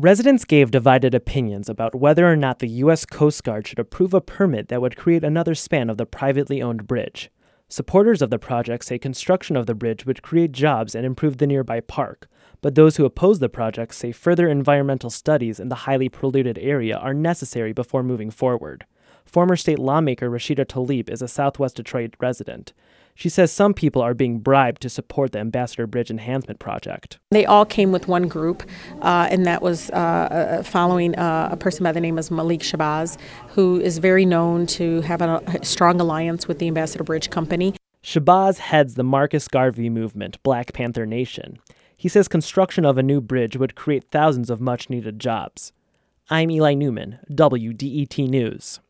Residents gave divided opinions about whether or not the U.S. Coast Guard should approve a permit that would create another span of the privately owned bridge. Supporters of the project say construction of the bridge would create jobs and improve the nearby park, but those who oppose the project say further environmental studies in the highly polluted area are necessary before moving forward. Former state lawmaker Rashida Tlaib is a Southwest Detroit resident. She says some people are being bribed to support the Ambassador Bridge Enhancement Project. They all came with one group, uh, and that was uh, uh following uh, a person by the name of Malik Shabazz, who is very known to have a strong alliance with the Ambassador Bridge Company. Shabazz heads the Marcus Garvey movement, Black Panther Nation. He says construction of a new bridge would create thousands of much needed jobs. I'm Eli Newman, WDET News.